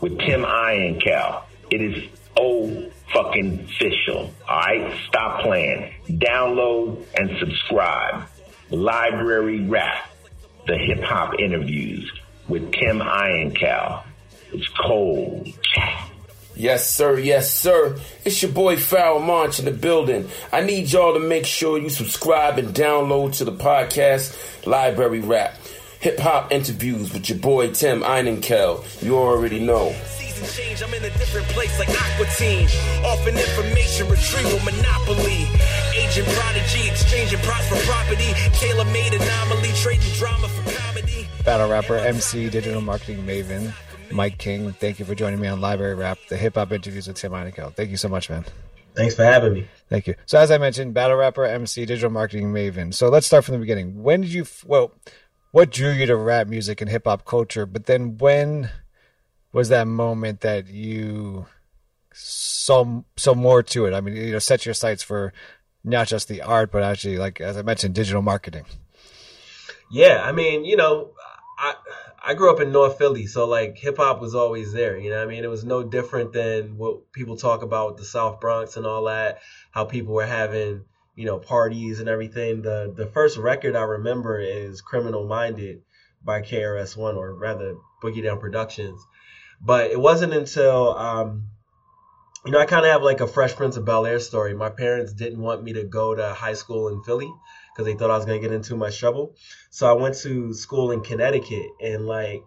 with Tim Einenkel. It is oh fucking official. All right, stop playing. Download and subscribe. Library Rap, the hip hop interviews with Tim Einenkel. It's cold. Yes, sir. Yes, sir. It's your boy Pharoahe Monch in the building. I need y'all to make sure you subscribe and download to the podcast Library Rap hip hop interviews with your boy Tim Einenkel. You already know. Season Change, I'm in a different place like Aqua Teen. Often information retrieval monopoly. Agent prodigy, exchanging props for property. Tailor made anomaly, trading drama for comedy. Battle rapper, MC, digital marketing maven, Mike King. Thank you for joining me on Library Rap, the hip hop interviews with Tim Einenkel. Thank you so much, man. Thanks for having me. Thank you. So, as I mentioned, battle rapper, MC, digital marketing maven. So, let's start from the beginning. When did you, well, what drew you to rap music and hip hop culture? But then when was that moment that you saw saw more to it? I mean, you know, set your sights for not just the art, but actually, like as I mentioned, digital marketing. Yeah, I mean, you know, I I grew up in North Philly, so like hip hop was always there. You know, I mean, it was no different than what people talk about the South Bronx and all that. How people were having you know, parties and everything. The the first record I remember is Criminal Minded by KRS One, or rather Boogie Down Productions. But it wasn't until um, you know, I kind of have like a Fresh Prince of Bel Air story. My parents didn't want me to go to high school in Philly because they thought I was going to get into too much trouble. So I went to school in Connecticut and like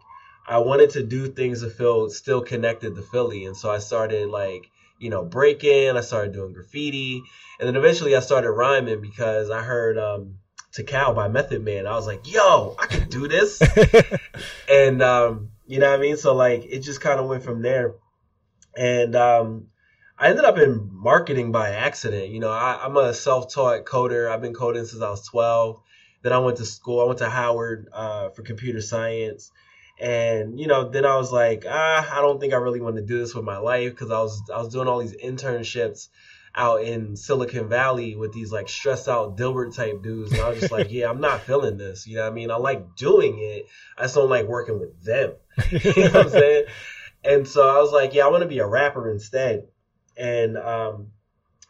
I wanted to do things to feel still connected to Philly. And so I started like you know, breaking. I started doing graffiti, and then eventually I started rhyming because I heard um, Tical by Method Man. I was like, yo, I can do this, and um, you know what I mean. So like, it just kind of went from there, and um, I ended up in marketing by accident. You know, I, I'm a self-taught coder. I've been coding since I was 12. Then I went to school. I went to Howard uh, for computer science and you know, then I was like, ah, I don't think I really want to do this with my life because I was I was doing all these internships out in Silicon Valley with these like stressed out Dilbert type dudes, and I was just like, yeah, I'm not feeling this. You know, what I mean, I like doing it, I just don't like working with them. you know what I'm saying? And so I was like, yeah, I want to be a rapper instead, and um,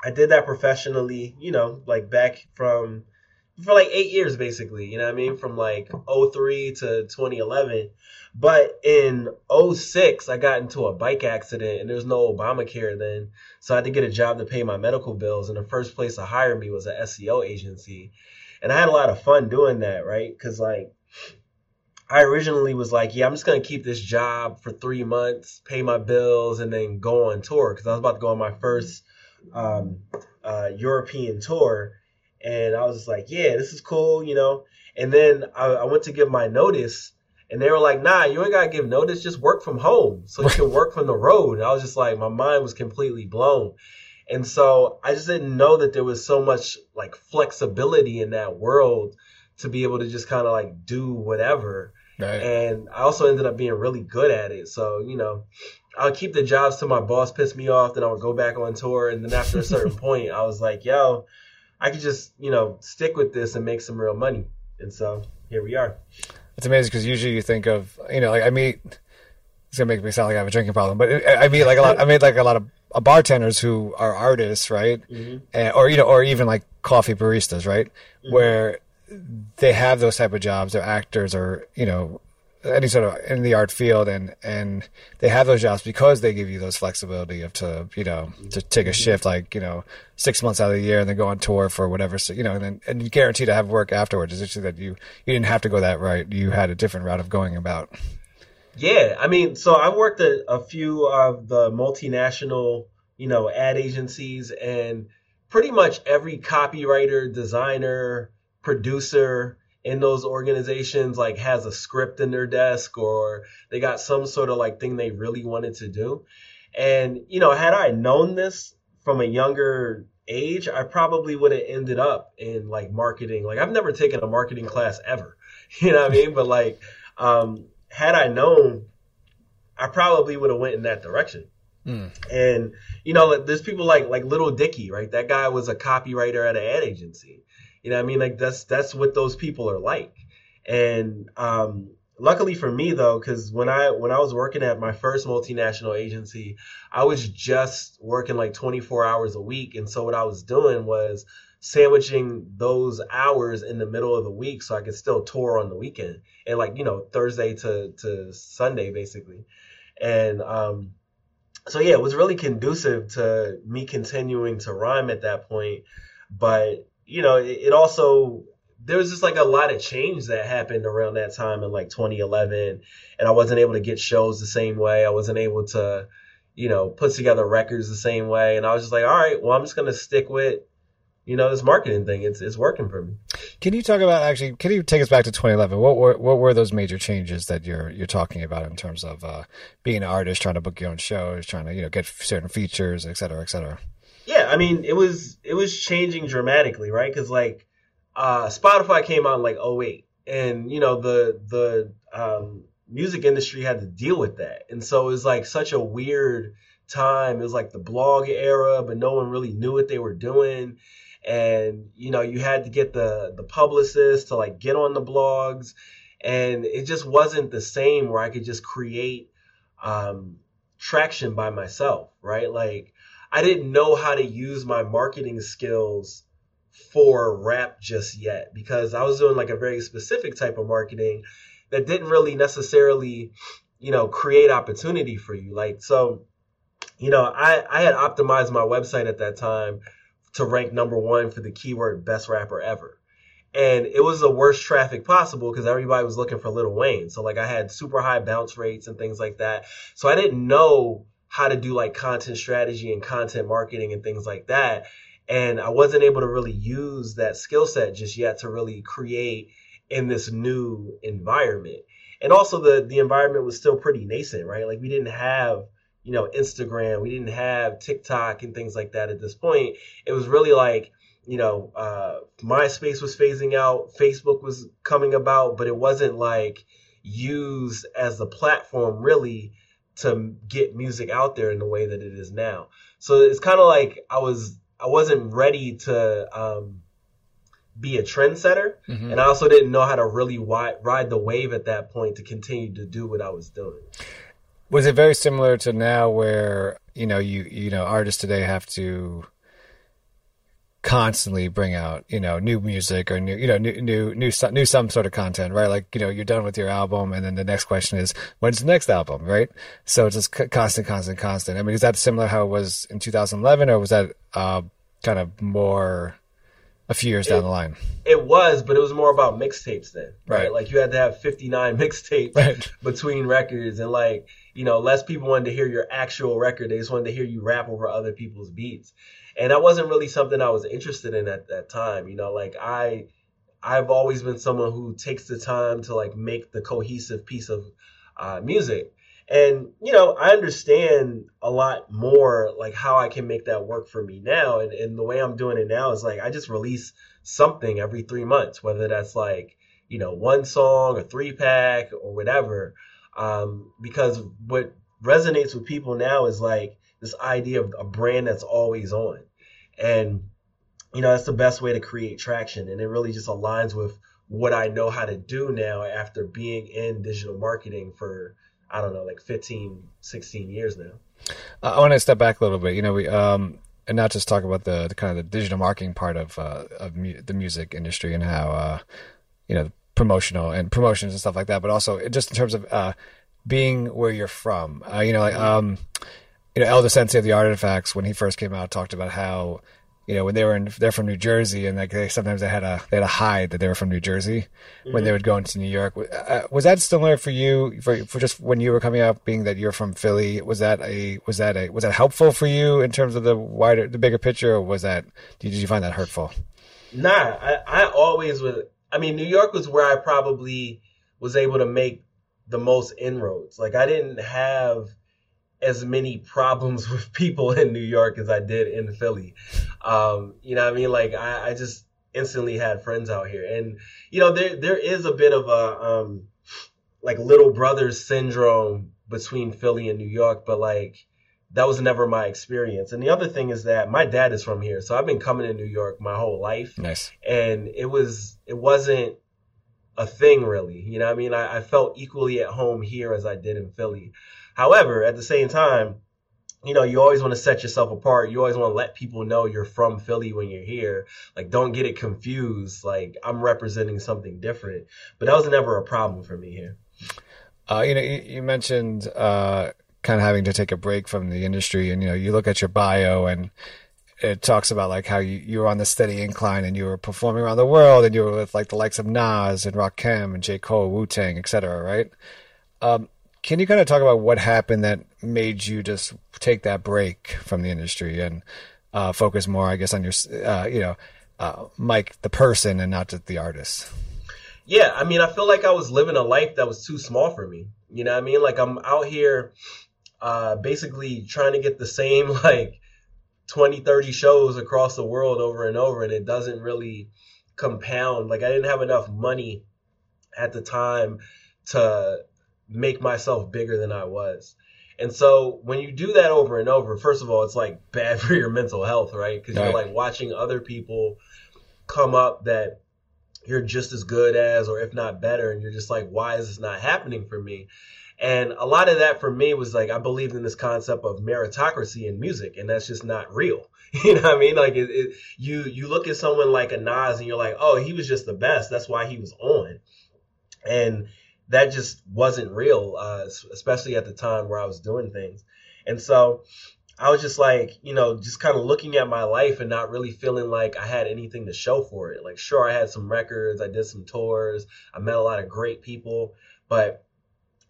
I did that professionally. You know, like back from for like eight years basically you know what i mean? From like 03 to 2011 but in 06 i got into a bike accident and there's no obamacare then. So i had to get a job to pay my medical bills and the first place to hire me was an seo agency. And i had a lot of fun doing that right? Because like I originally was like, yeah, I'm just gonna keep this job for three months, pay my bills, and then go on tour. Because I was about to go on my first um, uh, European tour and I was just like, yeah, this is cool, you know. And then I, I, went to give my notice, and they were like, nah, you ain't gotta give notice, just work from home, so you can work from the road. And I was just like, my mind was completely blown, and so I just didn't know that there was so much like flexibility in that world to be able to just kind of like do whatever. Right. And I also ended up being really good at it. So, you know, I'll keep the jobs till my boss pissed me off, then I would go back on tour. And then after a certain point, I was like, yo, I could just, you know, stick with this and make some real money. And so here we are. It's amazing because usually you think of, you know, like I meet, it's gonna make me sound like I have a drinking problem, but I meet like a lot, I meet like a lot of uh, bartenders who are artists, right? And, or, you know, or even like coffee baristas, right? Where they have those type of jobs, they're actors or, you know, any sort of in the art field and and they have those jobs because they give you those flexibility of to you know to take a mm-hmm. shift like you know six months out of the year and then go on tour for whatever so, you know and then and you guarantee to have work afterwards. It's just that you you didn't have to go that route. You had a different route of going about. Yeah, I mean, so I worked at a few of the multinational, you know, ad agencies, and pretty much every copywriter, designer, producer in those organizations like has a script in their desk or they got some sort of like thing they really wanted to do. And you know, had I known this from a younger age, I probably would have ended up in like marketing. Like I've never taken a marketing class ever. You know what I mean? But like um had I known, I probably would have went in that direction. And you know, there's people like like Lil Dicky, right? That guy was a copywriter at an ad agency. You know, what I mean, like that's that's what those people are like. And um, luckily for me, though, because when I when I was working at my first multinational agency, I was just working like 24 hours a week, and so what I was doing was sandwiching those hours in the middle of the week so I could still tour on the weekend and like you know Thursday to to Sunday basically, and um, so yeah, it was really conducive to me continuing to rhyme at that point, but you know it, it also there was just like a lot of change that happened around that time in like 2011 and I wasn't able to get shows the same way. I wasn't able to, you know, put together records the same way. And I was just like, all right, well, I'm just going to stick with, you know, this marketing thing. It's, it's working for me. can you talk about actually can you take us back to 2011 what were what were those major changes that you're you're talking about in terms of uh, being an artist trying to book your own shows trying to you know get certain features et cetera et cetera. I mean, it was, it was changing dramatically, right? Cause like, uh, Spotify came out in like 08 and, you know, the, the, um, music industry had to deal with that. And so it was like such a weird time. It was like the blog era, but no one really knew what they were doing. And, you know, you had to get the, the publicist to like get on the blogs and it just wasn't the same where I could just create, um, traction by myself, right? Like I didn't know how to use my marketing skills for rap just yet because I was doing like a very specific type of marketing that didn't really necessarily, you know, create opportunity for you. Like, so, you know, I, I had optimized my website at that time to rank number one for the keyword best rapper ever. And it was the worst traffic possible because everybody was looking for Lil Wayne. So like I had super high bounce rates and things like that. So I didn't know how to do like content strategy and content marketing and things like that. And I wasn't able to really use that skill set just yet to really create in this new environment. And also the the environment was still pretty nascent, right? Like we didn't have, you know, Instagram, we didn't have TikTok and things like that at this point. It was really like, you know, uh, MySpace was phasing out, Facebook was coming about, but it wasn't like used as the platform really to get music out there in the way that it is now. So it's kind of like I was I wasn't ready to um, be a trendsetter, Mm-hmm. and I also didn't know how to really wi- ride the wave at that point to continue to do what I was doing. was it very similar to now where you know you you know artists today have to constantly bring out you know new music or new you know new new new some, new some sort of content right like you know you're done with your album and then the next question is when's the next album right so it's just constant constant constant i mean is that similar how it was in 2011 or was that uh kind of more a few years down the line It was, but it was more about mixtapes then, right? Right. Like you had to have 59 mixtapes Right. between records, and like you know, less people wanted to hear your actual record; they just wanted to hear you rap over other people's beats, and that wasn't really something I was interested in at that time. You know, like I, I've always been someone who takes the time to like make the cohesive piece of uh, music. And you know, I understand a lot more like how I can make that work for me now. And, and the way I'm doing it now is like I just release something every three months, whether that's like you know, one song or three pack or whatever. Um, because what resonates with people now is like this idea of a brand that's always on. And, you know, that's the best way to create traction. And it really just aligns with what I know how to do now after being in digital marketing for, I don't know, like 15, 16 years now. I want to step back a little bit. You know, we, um, and not just talk about the, the kind of the digital marketing part of uh, of mu- the music industry and how uh, you know promotional and promotions and stuff like that, but also just in terms of uh, being where you're from. Uh, you know, like um, you know, El Da Sensei of the Artifacts when he first came out talked about how you know when they were in they're from New Jersey and like they sometimes they had a they had a hide that they were from New Jersey mm-hmm. when they would go into New York. Uh, was that similar for you for for just when you were coming out, being that you're from Philly? Was that a was that a was that helpful for you in terms of the wider the bigger picture, or was that did you find that hurtful? Nah, I, I always was. I mean, New York was where I probably was able to make the most inroads. Like I didn't have as many problems with people in New York as I did in Philly. Um, you know what I mean? Like I, I, just instantly had friends out here. And, you know, there there is a bit of a um like little brother syndrome between Philly and New York, but like that was never my experience. And the other thing is that my dad is from here. So I've been coming to New York my whole life. Nice. And it was it wasn't a thing really. You know what I mean? I, I felt equally at home here as I did in Philly. However, at the same time, you know, you always want to set yourself apart. You always want to let people know you're from Philly when you're here. Like, don't get it confused. Like, I'm representing something different. But that was never a problem for me here. Uh, you know, you, you mentioned uh, kind of having to take a break from the industry, and you know, you look at your bio and it talks about like how you, you were on the steady incline and you were performing around the world and you were with like the likes of Nas and Rakim and J. Cole, Wu Tang, etc. Right? Um, can you kind of talk about what happened that made you just take that break from the industry and uh, focus more, I guess, on your, uh, you know, uh, Mike the person and not just the artist? Yeah, I mean, I feel like I was living a life that was too small for me. You know what I mean? Like I'm out here, uh, basically trying to get the same like 20, 30 shows across the world over and over, and it doesn't really compound. Like I didn't have enough money at the time to make myself bigger than I was. And so when you do that over and over, first of all, it's like bad for your mental health, right? Because you're like watching other people come up that you're just as good as, or if not better, and you're just like, why is this not happening for me? And a lot of that for me was like I believed in this concept of meritocracy in music, and that's just not real. You know what I mean? Like it, it, you you look at someone like a Nas, and you're like, oh, he was just the best. That's why he was on. And that just wasn't real, uh, especially at the time where I was doing things. And so I was just like, you know, just kind of looking at my life and not really feeling like I had anything to show for it. Like, sure, I had some records, I did some tours, I met a lot of great people, but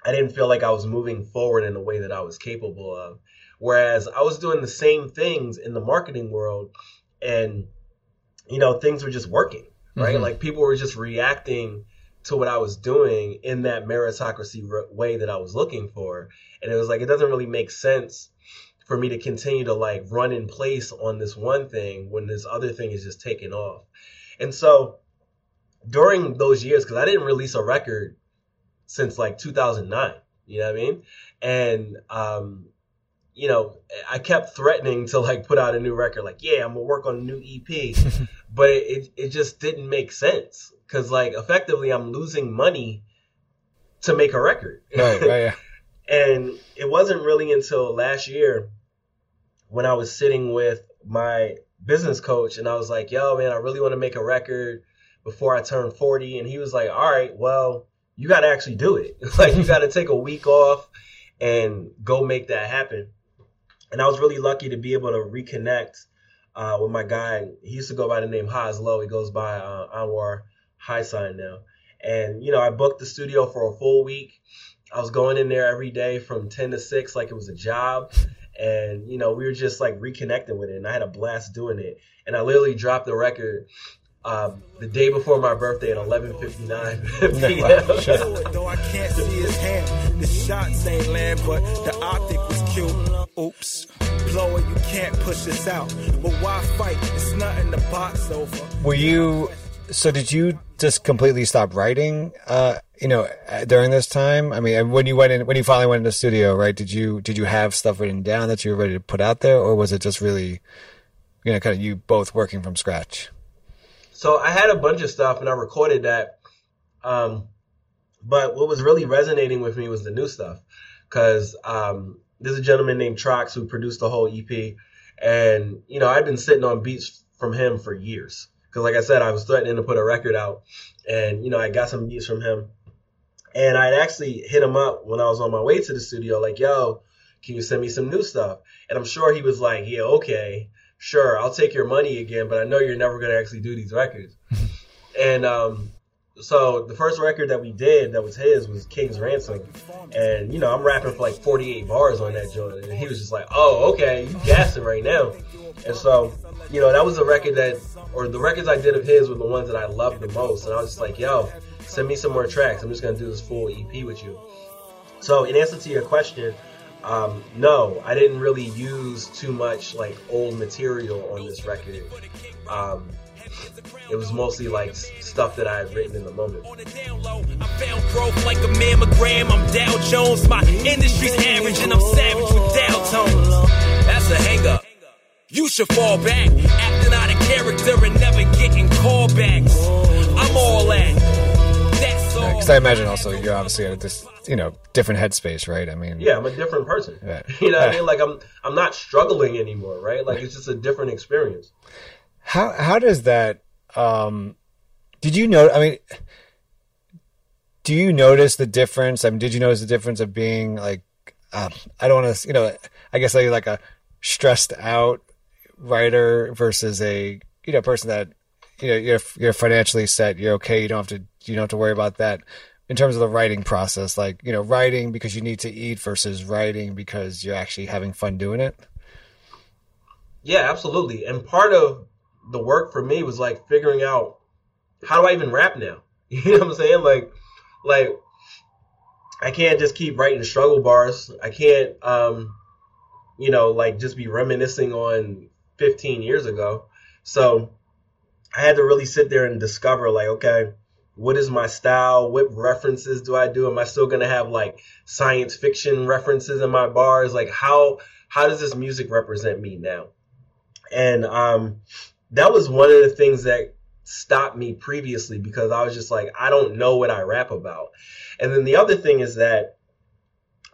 I didn't feel like I was moving forward in a way that I was capable of. Whereas I was doing the same things in the marketing world and, you know, things were just working, right? Mm-hmm. Like people were just reacting to what I was doing in that meritocracy way that I was looking for. And it was like, it doesn't really make sense for me to continue to like run in place on this one thing when this other thing is just taking off. And so during those years, because I didn't release a record since like 2009, you know what I mean? And, um, you know, I kept threatening to like put out a new record, like, yeah, I'm gonna work on a new EP, but it, it, just didn't make sense because like effectively I'm losing money to make a record. Right, right, yeah. and it wasn't really until last year when I was sitting with my business coach and I was like, yo, man, I really want to make a record before I turn 40. And he was like, all right, well, you got to actually do it. like, you got to take a week off and go make that happen. And I was really lucky to be able to reconnect uh, with my guy. He used to go by the name Haas Low. He goes by uh, Anwar High Sign now. And, you know, I booked the studio for a full week. I was going in there every day from 10 to 6 like it was a job. And, you know, we were just like reconnecting with it. And I had a blast doing it. And I literally dropped the record um, the day before my birthday at 11:59 p.m. Though I can't see his hand, the shots ain't land, but the optic was killed. Oops, blower, you can't push this out. But why fight? It's nothing to box over. Were you so did you just completely stop writing? Uh, you know, uh, during this time. I mean, when you went in, when you finally went in the studio, right? Did you did you have stuff written down that you were ready to put out there, or was it just really, you know, kind of you both working from scratch? So I had a bunch of stuff, and I recorded that. Um, but what was really resonating with me was the new stuff, because um, there's a gentleman named Trox who produced the whole EP, and you know I've been sitting on beats from him for years. Because like I said, I was threatening to put a record out, and you know I got some beats from him, and I'd actually hit him up when I was on my way to the studio, like, "Yo, can you send me some new stuff?" And I'm sure he was like, "Yeah, okay, sure, I'll take your money again, but I know you're never gonna actually do these records." and um, so the first record that we did that was his was King's Ransom, and you know I'm rapping for like 48 bars on that joint, and he was just like, "Oh, okay, you gassing right now," and so you know that was the record that, or the records I did of his were the ones that I loved the most, and I was just like, "Yo, send me some more tracks. I'm just gonna do this full EP with you." So in answer to your question, um, no, I didn't really use too much like old material on this record. Um, it was mostly like stuff that I had written in the moment. I found growth like a mammogram. I'm Dow Jones. My industry's average and I'm savage with Dow tones. That's a hang up. You should fall back, acting out of character and never getting callbacks. I'm all that. Because I imagine also you're obviously at this, you know, different headspace, right? I mean, yeah, I'm a different person. Yeah. You know, what I mean, like I'm, I'm not struggling anymore, right? Like it's just a different experience. How how does that? um Did you know? I mean, do you notice the difference? I mean, did you notice the difference of being like, um, I don't want to, you know, I guess like like a stressed out writer versus a you know person that you know you're you're financially set, you're okay, you don't have to you don't have to worry about that in terms of the writing process like you know writing because you need to eat versus writing because you're actually having fun doing it yeah absolutely and part of the work for me was like figuring out how do i even rap now you know what i'm saying like like i can't just keep writing struggle bars i can't um you know like just be reminiscing on 15 years ago so i had to really sit there and discover like okay what is my style? What references do I do? Am I still gonna have like science fiction references in my bars? Like how how does this music represent me now? And um, that was one of the things that stopped me previously because I was just like, I don't know what I rap about. And then the other thing is that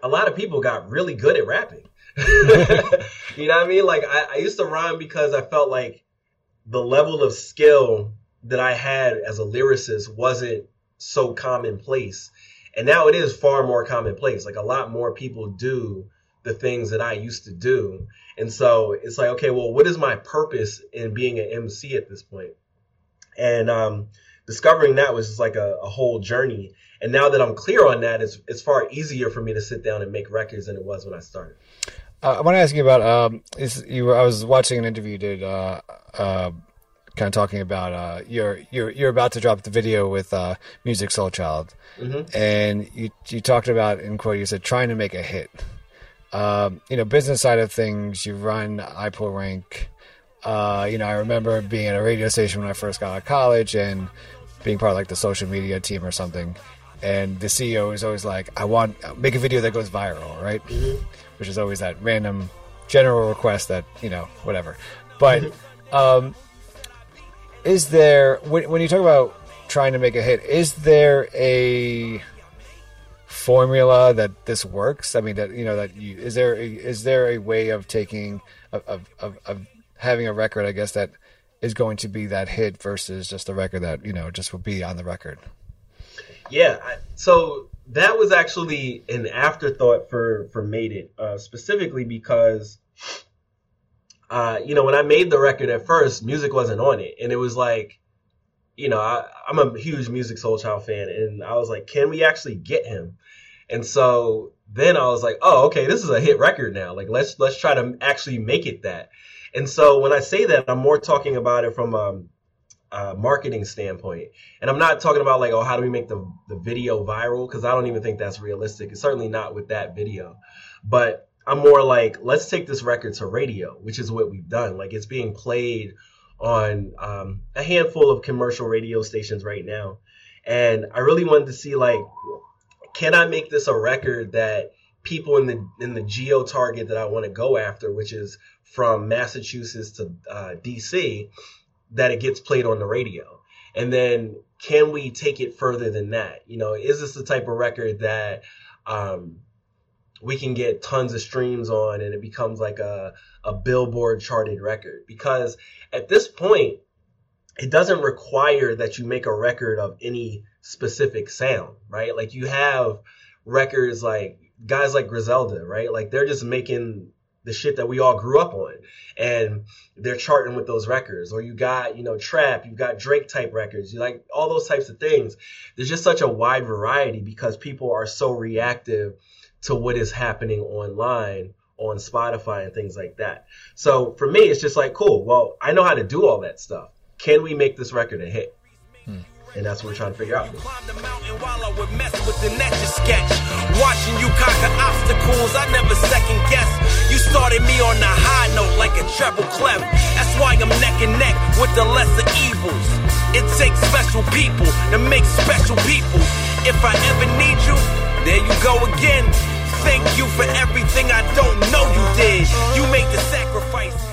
a lot of people got really good at rapping. you know what I mean? Like I, I used to rhyme because I felt like the level of skill that I had as a lyricist wasn't so commonplace. And now it is far more commonplace. Like a lot more people do the things that I used to do. And so it's like, okay, well, what is my purpose in being an MC at this point? And um, discovering that was just like a, a, whole journey. And now that I'm clear on that, it's, it's far easier for me to sit down and make records than it was when I started. Uh, I want to ask you about. Um, is you? I was watching an interview you did uh, uh, kind of talking about uh, you're you're you're about to drop the video with uh, Musiq Soulchild, mm-hmm. and you you talked about in quote you said trying to make a hit. Um, you know, business side of things, you run iPullRank. Uh, you know, I remember being at a radio station when I first got out of college and being part of like the social media team or something. And the CEO is always like, "I want make a video that goes viral, right?" Mm-hmm. Which is always that random general request that you know whatever. But mm-hmm. um, is there when, when you talk about trying to make a hit is there a formula that this works? I mean that you know that you is there a, is there a way of taking of, of, of having a record i guess that is going to be that hit versus just a record that you know just will be on the record? Yeah so that was actually an afterthought for for made it uh, specifically because uh, you know, when I made the record at first, Musiq wasn't on it, and it was like, you know, I, am a huge Musiq Soulchild fan, and I was like, can we actually get him? And so then I was like, oh, okay, this is a hit record now. Like, let's let's try to actually make it that. And so when I say that, I'm more talking about it from um, a marketing standpoint, and I'm not talking about like, oh, how do we make the the video viral? Because I don't even think that's realistic. It's certainly not with that video, but I'm more like, let's take this record to radio, which is what we've done. Like it's being played on um, a handful of commercial radio stations right now. And I really wanted to see like, can I make this a record that people in the in the geo target that I want to go after, which is from Massachusetts to uh, DC, that it gets played on the radio. And then can we take it further than that? You know, is this the type of record that um, we can get tons of streams on and it becomes like a, a billboard charted record? Because at this point, it doesn't require that you make a record of any specific sound, right? Like you have records like guys like Griselda, right? Like they're just making the shit that we all grew up on and they're charting with those records or you got you know trap you've got drake type records you like all those types of things there's just such a wide variety because people are so reactive to what is happening online on spotify and things like that so for me it's just like cool well i know how to do all that stuff can we make this record a hit hmm. And that's what we're trying to figure out. Watching you conquer obstacles, I never second guess. You started me on the high note like a treble clef. That's why I'm neck and neck with the lesser evils. It takes special people to make special people. If I ever need you, there you go again. Thank you for everything I don't know you did. You made the sacrifice.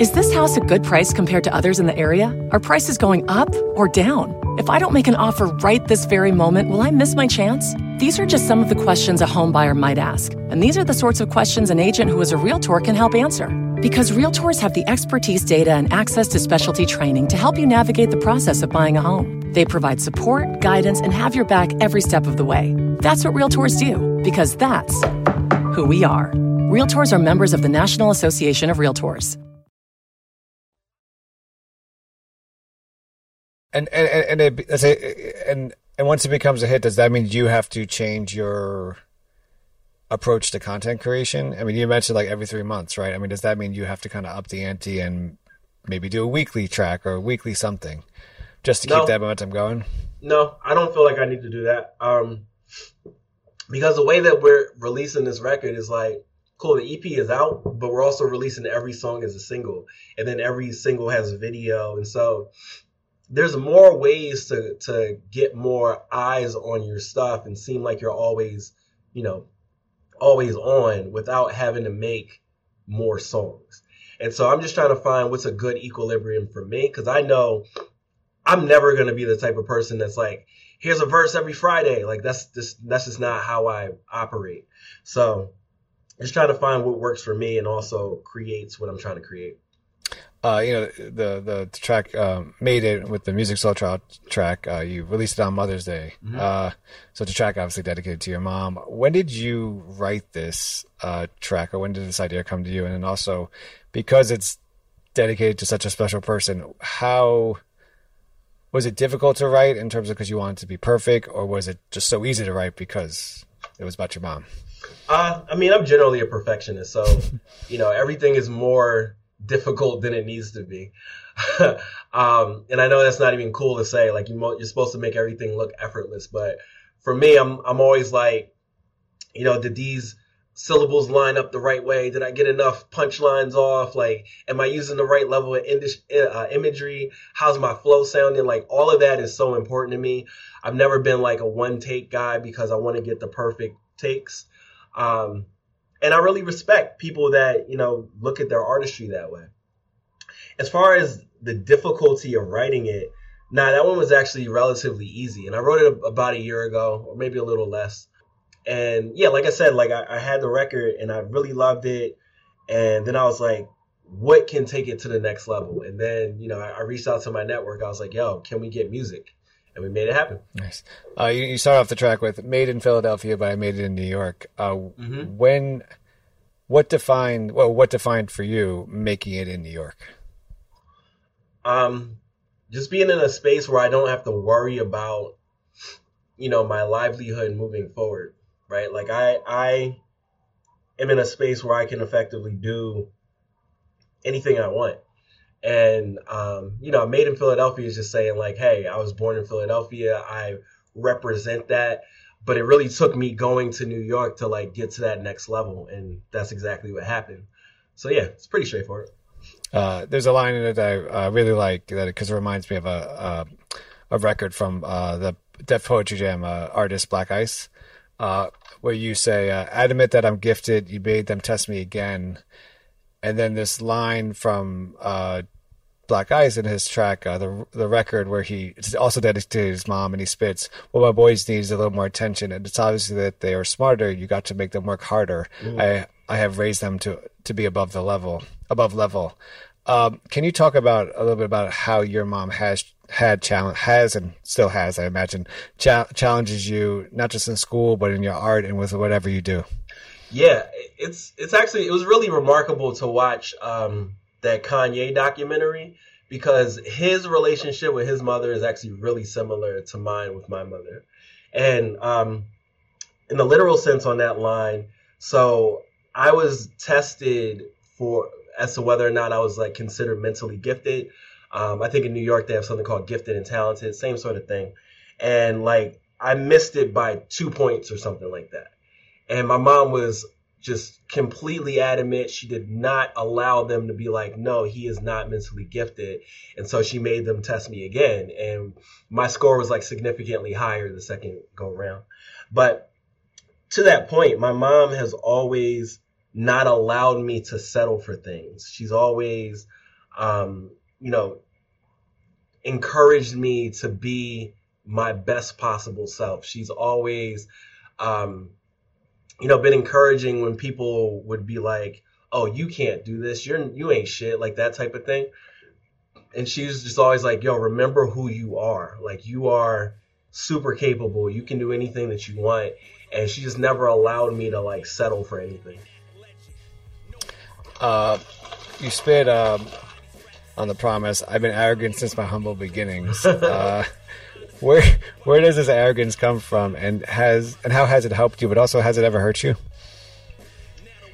Is this house a good price compared to others in the area? Are prices going up or down? If I don't make an offer right this very moment, will I miss my chance? These are just some of the questions a home buyer might ask. And these are the sorts of questions an agent who is a realtor can help answer. Because realtors have the expertise, data, and access to specialty training to help you navigate the process of buying a home. They provide support, guidance, and have your back every step of the way. That's what realtors do, because that's who we are. Realtors are members of the National Association of Realtors. And and and it, and and once it becomes a hit, does that mean you have to change your approach to content creation? I mean, you mentioned like every three months, right? I mean, does that mean you have to kind of up the ante and maybe do a weekly track or a weekly something just to no. keep that momentum going? No, I don't feel like I need to do that. Um, because the way that we're releasing this record is like, cool, the EP is out, but we're also releasing every song as a single, and then every single has a video, and so there's more ways to to get more eyes on your stuff and seem like you're always, you know, always on without having to make more songs. And so I'm just trying to find what's a good equilibrium for me because I know I'm never going to be the type of person that's like, here's a verse every Friday. Like that's just that's just not how I operate. So just trying to find what works for me and also creates what I'm trying to create uh, you know the the track um, made it with the Musiq Soulchild track. Uh, you released it on Mother's Day, mm-hmm. uh, so it's a track obviously dedicated to your mom. When did you write this uh, track, or when did this idea come to you? And then also, because it's dedicated to such a special person, how was it difficult to write in terms of because you wanted to be perfect, or was it just so easy to write because it was about your mom? Uh, I mean, I'm generally a perfectionist, so you know everything is more difficult than it needs to be. um, and I know that's not even cool to say. Like you, you're supposed to make everything look effortless, but for me, I'm I'm always like, you know, did these syllables line up the right way? Did I get enough punchlines off? Like, am I using the right level of uh, imagery? How's my flow sounding? Like, all of that is so important to me. I've never been like a one take guy because I want to get the perfect takes. Um, and I really respect people that you know look at their artistry that way. As far as the difficulty of writing it, nah, that one was actually relatively easy, and I wrote it about a year ago, or maybe a little less. And yeah, like I said, like I, I had the record and I really loved it, and then I was like, what can take it to the next level? And then you know I, I reached out to my network. I was like, yo, can we get Musiq? And we made it happen. Nice. Uh, you, you, start off the track with "Made in Philadelphia," but I made it in New York. Uh, mm-hmm. When, what defined? Well, what defined for you making it in New York? Um, just being in a space where I don't have to worry about, you know, my livelihood moving forward. Right? Like I, I am in a space where I can effectively do anything I want. And um, you know, Made in Philadelphia is just saying like, hey, I was born in Philadelphia. I represent that. But it really took me going to New York to like get to that next level, and that's exactly what happened. so yeah, it's pretty straightforward. Uh, there's a line in it that I uh, really like that because it reminds me of a a, a record from uh, the Def Poetry Jam uh, artist Black Ice, uh, where you say, uh, admit that I'm gifted. You made them test me again," and then this line from Black Ice in his track, uh, the the record where he it's also dedicated to his mom, and he spits, "What my boys need is a little more attention, and it's obviously that they are smarter. You got to make them work harder. Mm. I I have raised them to to be above the level, above level." Um, can you talk about a little bit about how your mom has had challenge has and still has, I imagine, cha- challenges you not just in school but in your art and with whatever you do? Yeah, it's it's actually it was really remarkable to watch. Um, that Kanye documentary because his relationship with his mother is actually really similar to mine with my mother. And um, in the literal sense on that line, so I was tested for as to whether or not I was like considered mentally gifted. Um, I think in New York they have something called gifted and talented, same sort of thing. And like I missed it by two points or something like that. And my mom was just completely adamant. She did not allow them to be like, no, he is not mentally gifted. And so she made them test me again. And my score was like significantly higher the second go around. But to that point, my mom has always not allowed me to settle for things. She's always, um, you know, encouraged me to be my best possible self. She's always, um, you know, been encouraging when people would be like, "Oh, you can't do this. You're you ain't shit," like that type of thing. And she's just always like, "Yo, remember who you are. Like you are super capable. You can do anything that you want." And she just never allowed me to like settle for anything. Uh, you spit um, on the promise. I've been arrogant since my humble beginnings. Uh, where where does this arrogance come from, and has and how has it helped you? But also, has it ever hurt you?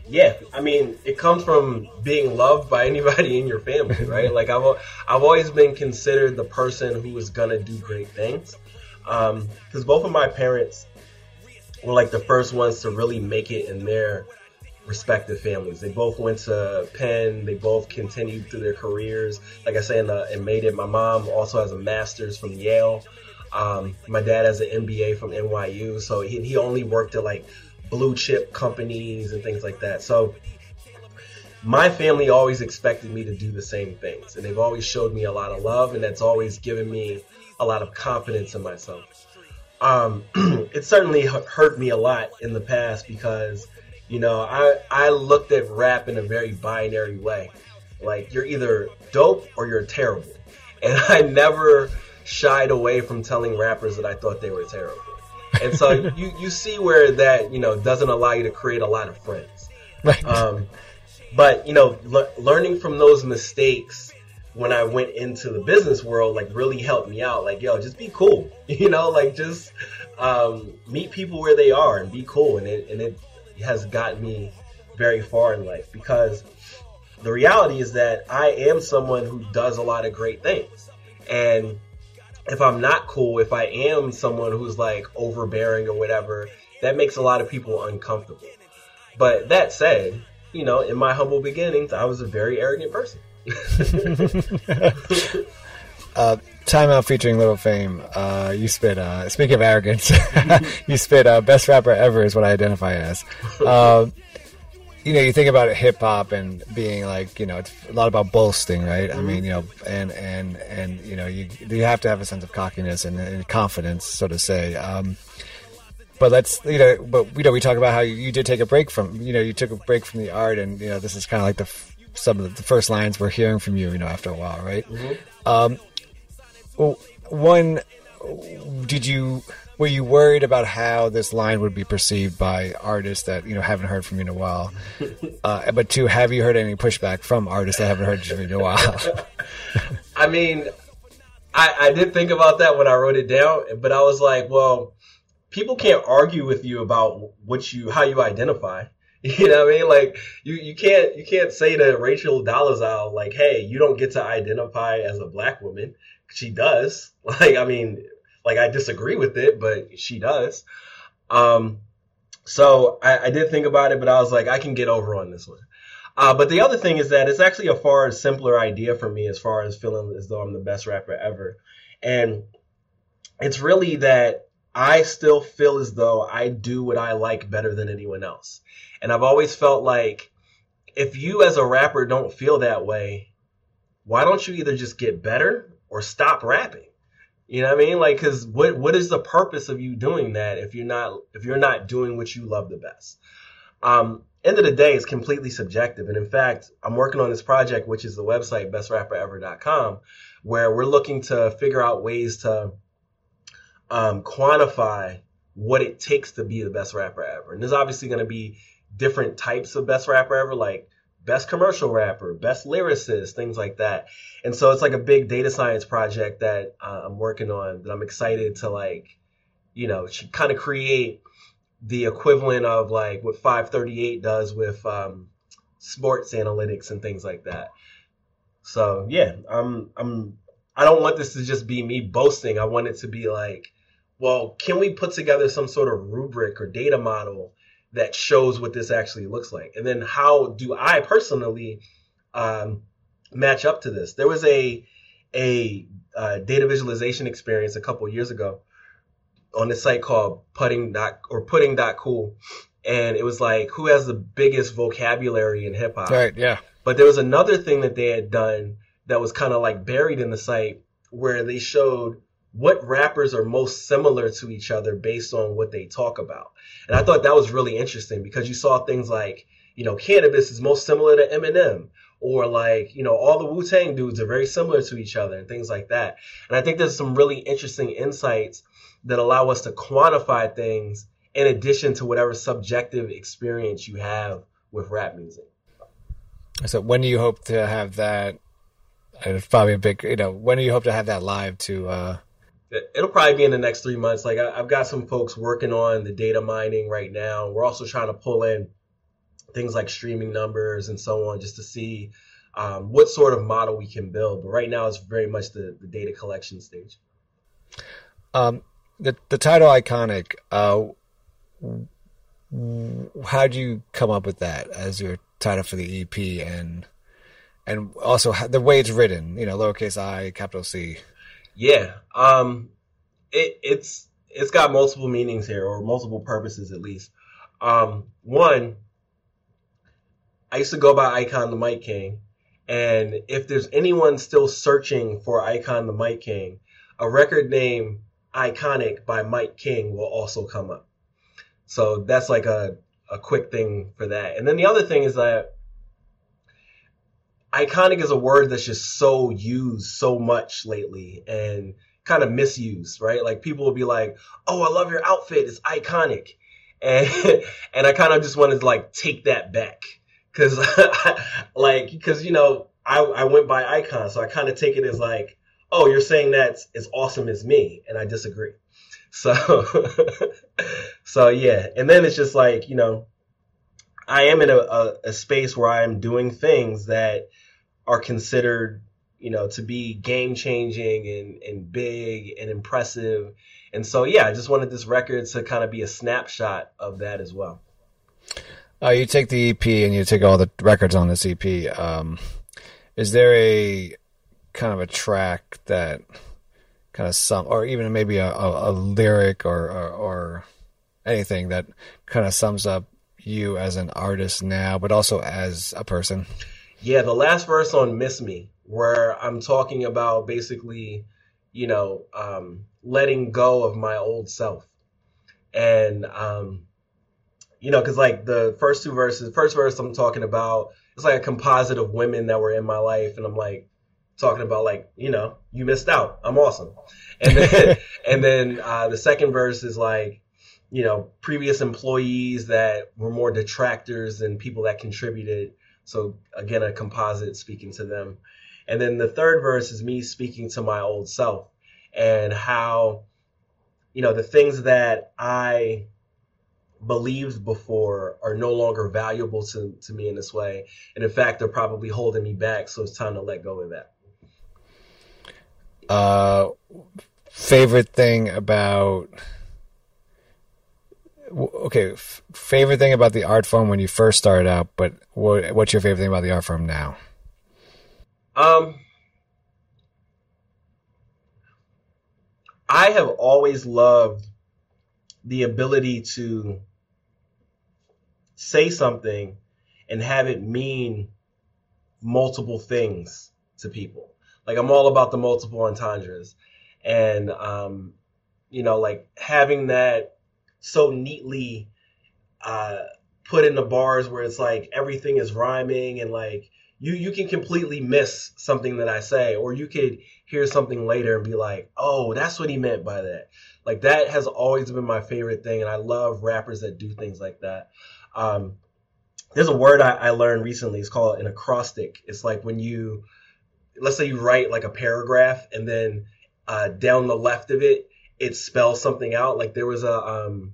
Yeah, I mean, it comes from being loved by anybody in your family, right? like I've I've always been considered the person who is gonna do great things, because um, both of my parents were like the first ones to really make it in their respective families. They both went to Penn. They both continued through their careers. Like I say, in the, and made it. My mom also has a master's from Yale. Um, my dad has an MBA from NYU, so he, he only worked at like blue chip companies and things like that. So my family always expected me to do the same things, and they've always showed me a lot of love, and that's always given me a lot of confidence in myself. Um, it certainly hurt me a lot in the past because, you know, I I looked at rap in a very binary way, like you're either dope or you're terrible, and I never shied away from telling rappers that I thought they were terrible. And so you, you see where that, you know, doesn't allow you to create a lot of friends. Right. Um, but, you know, learning from those mistakes when I went into the business world, like really helped me out. Like, yo, just be cool, you know, like just, um, meet people where they are and be cool. And it, and it has gotten me very far in life because the reality is that I am someone who does a lot of great things. And if I'm not cool, if I am someone who's like overbearing or whatever, that makes a lot of people uncomfortable. But that said, you know, in my humble beginnings, I was a very arrogant person. uh, Time Out featuring Lil Fame. Uh, you spit. Uh, speaking of arrogance, you spit. Uh, best rapper ever is what I identify as. You know, you think about hip hop and being like, you know, it's a lot about boasting, right? Mm-hmm. I mean, you know, and and and you know, you you have to have a sense of cockiness and, and confidence, so to say. Um, but let's, you know, but you know, we talk about how you, you, did take a break from, you know, you took a break from the art, and you know, this is kind of like the some of the first lines we're hearing from you, you know, after a while, right? Mm-hmm. Um, well, one, did you were you worried about how this line would be perceived by artists that you know haven't heard from you in a while? Uh, but two, have you heard any pushback from artists that haven't heard from you in a while? I mean, I, I did think about that when I wrote it down, but I was like, well, people can't argue with you about what you how you identify. You know what I mean? Like you, you can't you can't say to Rachel Dolezal like, hey, you don't get to identify as a black woman. She does. Like I mean, like I disagree with it, but she does. Um, so I, I, did think about it, but I was like, I can get over on this one. Uh, but the other thing is that it's actually a far simpler idea for me as far as feeling as though I'm the best rapper ever. And it's really that I still feel as though I do what I like better than anyone else. And I've always felt like if you as a rapper don't feel that way, why don't you either just get better or stop rapping? You know what I mean? Like, cause what, what is the purpose of you doing that if you're not, if you're not doing what you love the best? Um, end of the day, it's completely subjective. And in fact, I'm working on this project, which is the website bestrapperever.com, where we're looking to figure out ways to um, quantify what it takes to be the best rapper ever. And there's obviously going to be different types of best rapper ever, like best commercial rapper, best lyricist, things like that. And so it's like a big data science project that uh, I'm working on that I'm excited to like, you know, kind of create the equivalent of like what 538 does with um, sports analytics and things like that. So yeah, I'm I'm I don't want this to just be me boasting. I want it to be like, well, can we put together some sort of rubric or data model that shows what this actually looks like? And then how do I personally um, match up to this? There was a a uh, data visualization experience a couple years ago on this site called pudding dot or pudding dot cool and it was like who has the biggest vocabulary in hip hop right yeah but there was another thing that they had done that was kind of like buried in the site where they showed what rappers are most similar to each other based on what they talk about and i thought that was really interesting because you saw things like you know Canibus is most similar to eminem or like you know all the Wu Tang dudes are very similar to each other and things like that. And I think there's some really interesting insights that allow us to quantify things in addition to whatever subjective experience you have with rap music. So when do you hope to have that? It's probably a big, you know, when do you hope to have that live to? uh It'll probably be in the next three months. Like I, I've got some folks working on the data mining right now. We're also trying to pull in things like streaming numbers and so on, just to see um, what sort of model we can build. But right now, it's very much the, the data collection stage. Um, the the title iconic. Uh, how do you come up with that as your title for the EP and and also the way it's written? You know, lowercase i, capital C. Yeah, um, it, it's it's got multiple meanings here or multiple purposes at least. Um, one, I used to go by Icon the Mic King, and if there's anyone still searching for Icon the Mic King, a record name Iconic by Mike King will also come up. So that's like a, a quick thing for that. And then the other thing is that iconic is a word that's just so used so much lately and kind of misused, right? Like people will be like, "Oh, I love your outfit. It's iconic." And and I kind of just wanted to like take that back cuz like cuz you know, I I went by icon, so I kind of take it as like oh, you're saying that's as awesome as me, and I disagree. So, so yeah, and then it's just like you know, I am in a, a, a space where I am doing things that are considered, you know, to be game changing and and big and impressive, and so yeah, I just wanted this record to kind of be a snapshot of that as well. Uh, you take the EP and you take all the records on this EP. Um, is there a kind of a track that kind of some, or even maybe a, a, a lyric or, or, or anything that kind of sums up you as an artist now, but also as a person? Yeah, the last verse on Miss Me, where I'm talking about basically, you know, um, letting go of my old self. And, um, you know, because like the first two verses, first verse I'm talking about, it's like a composite of women that were in my life. And I'm like, talking about like you know you missed out i'm awesome and then and then uh, the second verse is like you know previous employees that were more detractors than people that contributed. So again a composite speaking to them. And then the third verse is me speaking to my old self and how you know the things that i believed before are no longer valuable to, to me in this way. And in fact they're probably holding me back so it's time to let go of that. Uh, favorite thing about okay, f- favorite thing about the art form when you first started out, but what, what's your favorite thing about the art form now? Um, I have always loved the ability to say something and have it mean multiple things to people. Like I'm all about the multiple entendres, and um, you know, like having that so neatly uh, put in the bars where it's like everything is rhyming and like you you can completely miss something that I say, or you could hear something later and be like, oh, that's what he meant by that. Like that has always been my favorite thing, and I love rappers that do things like that. Um, there's a word I, I learned recently. It's called an acrostic. It's like when you, let's say you write like a paragraph, and then uh, down the left of it, it spells something out. Like there was a um,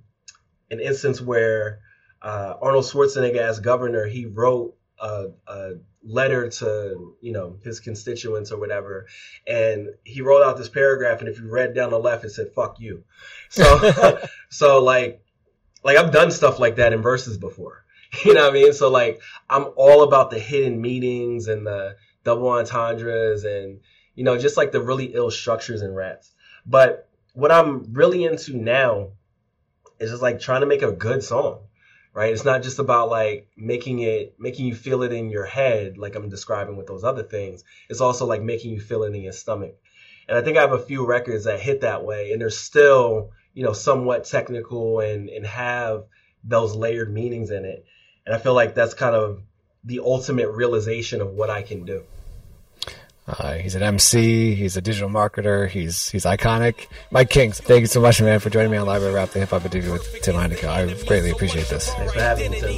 an instance where uh, Arnold Schwarzenegger, as governor, he wrote a, a, letter to you know his constituents or whatever, and he wrote out this paragraph. And if you read down the left, it said "fuck you." So so like like I've done stuff like that in verses before. You know what I mean? So like I'm all about the hidden meanings and the double entendres and you know just like the really ill structures in raps. But what I'm really into now is just like trying to make a good song right? It's not just about like making it, making you feel it in your head, like I'm describing with those other things. It's also like making you feel it in your stomach. And I think I have a few records that hit that way, and they're still, you know, somewhat technical and and have those layered meanings in it. And I feel like that's kind of the ultimate realization of what I can do. Uh, he's an MC. He's a digital marketer. He's he's iconic. Mike Kings, thank you so much, man, for joining me on Library Rap, the hip hop interview with Tim Heinecker. I greatly appreciate this. Thanks for having me, Tim.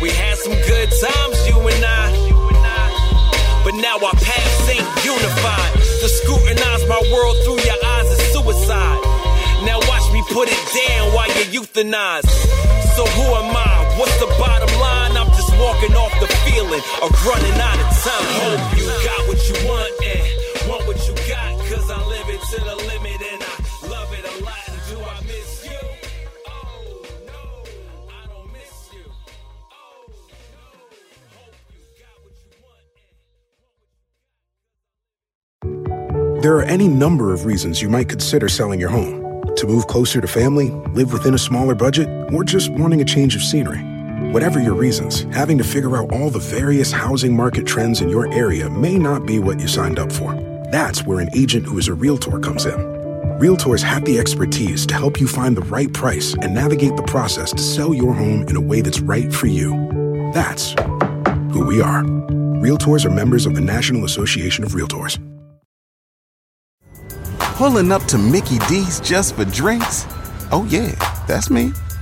We had some good times, you and I. But now our paths ain't unified. To scrutinize my world through your eyes is suicide. Now watch me put it down while you euthanize. So who am I? What's the bottom line? Walking off the feeling of running out of time. Hope you got what you want and want what you got. Cause I live it to the limit and I love it a lot. And do I miss you? Oh There are any number of reasons you might consider selling your home. To move closer to family, live within a smaller budget, or just wanting a change of scenery. Whatever your reasons, having to figure out all the various housing market trends in your area may not be what you signed up for. That's where an agent who is a realtor comes in. Realtors have the expertise to help you find the right price and navigate the process to sell your home in a way that's right for you. That's who we are. Realtors are members of the National Association of Realtors. Pulling up to Mickey D's just for drinks? Oh, yeah, that's me.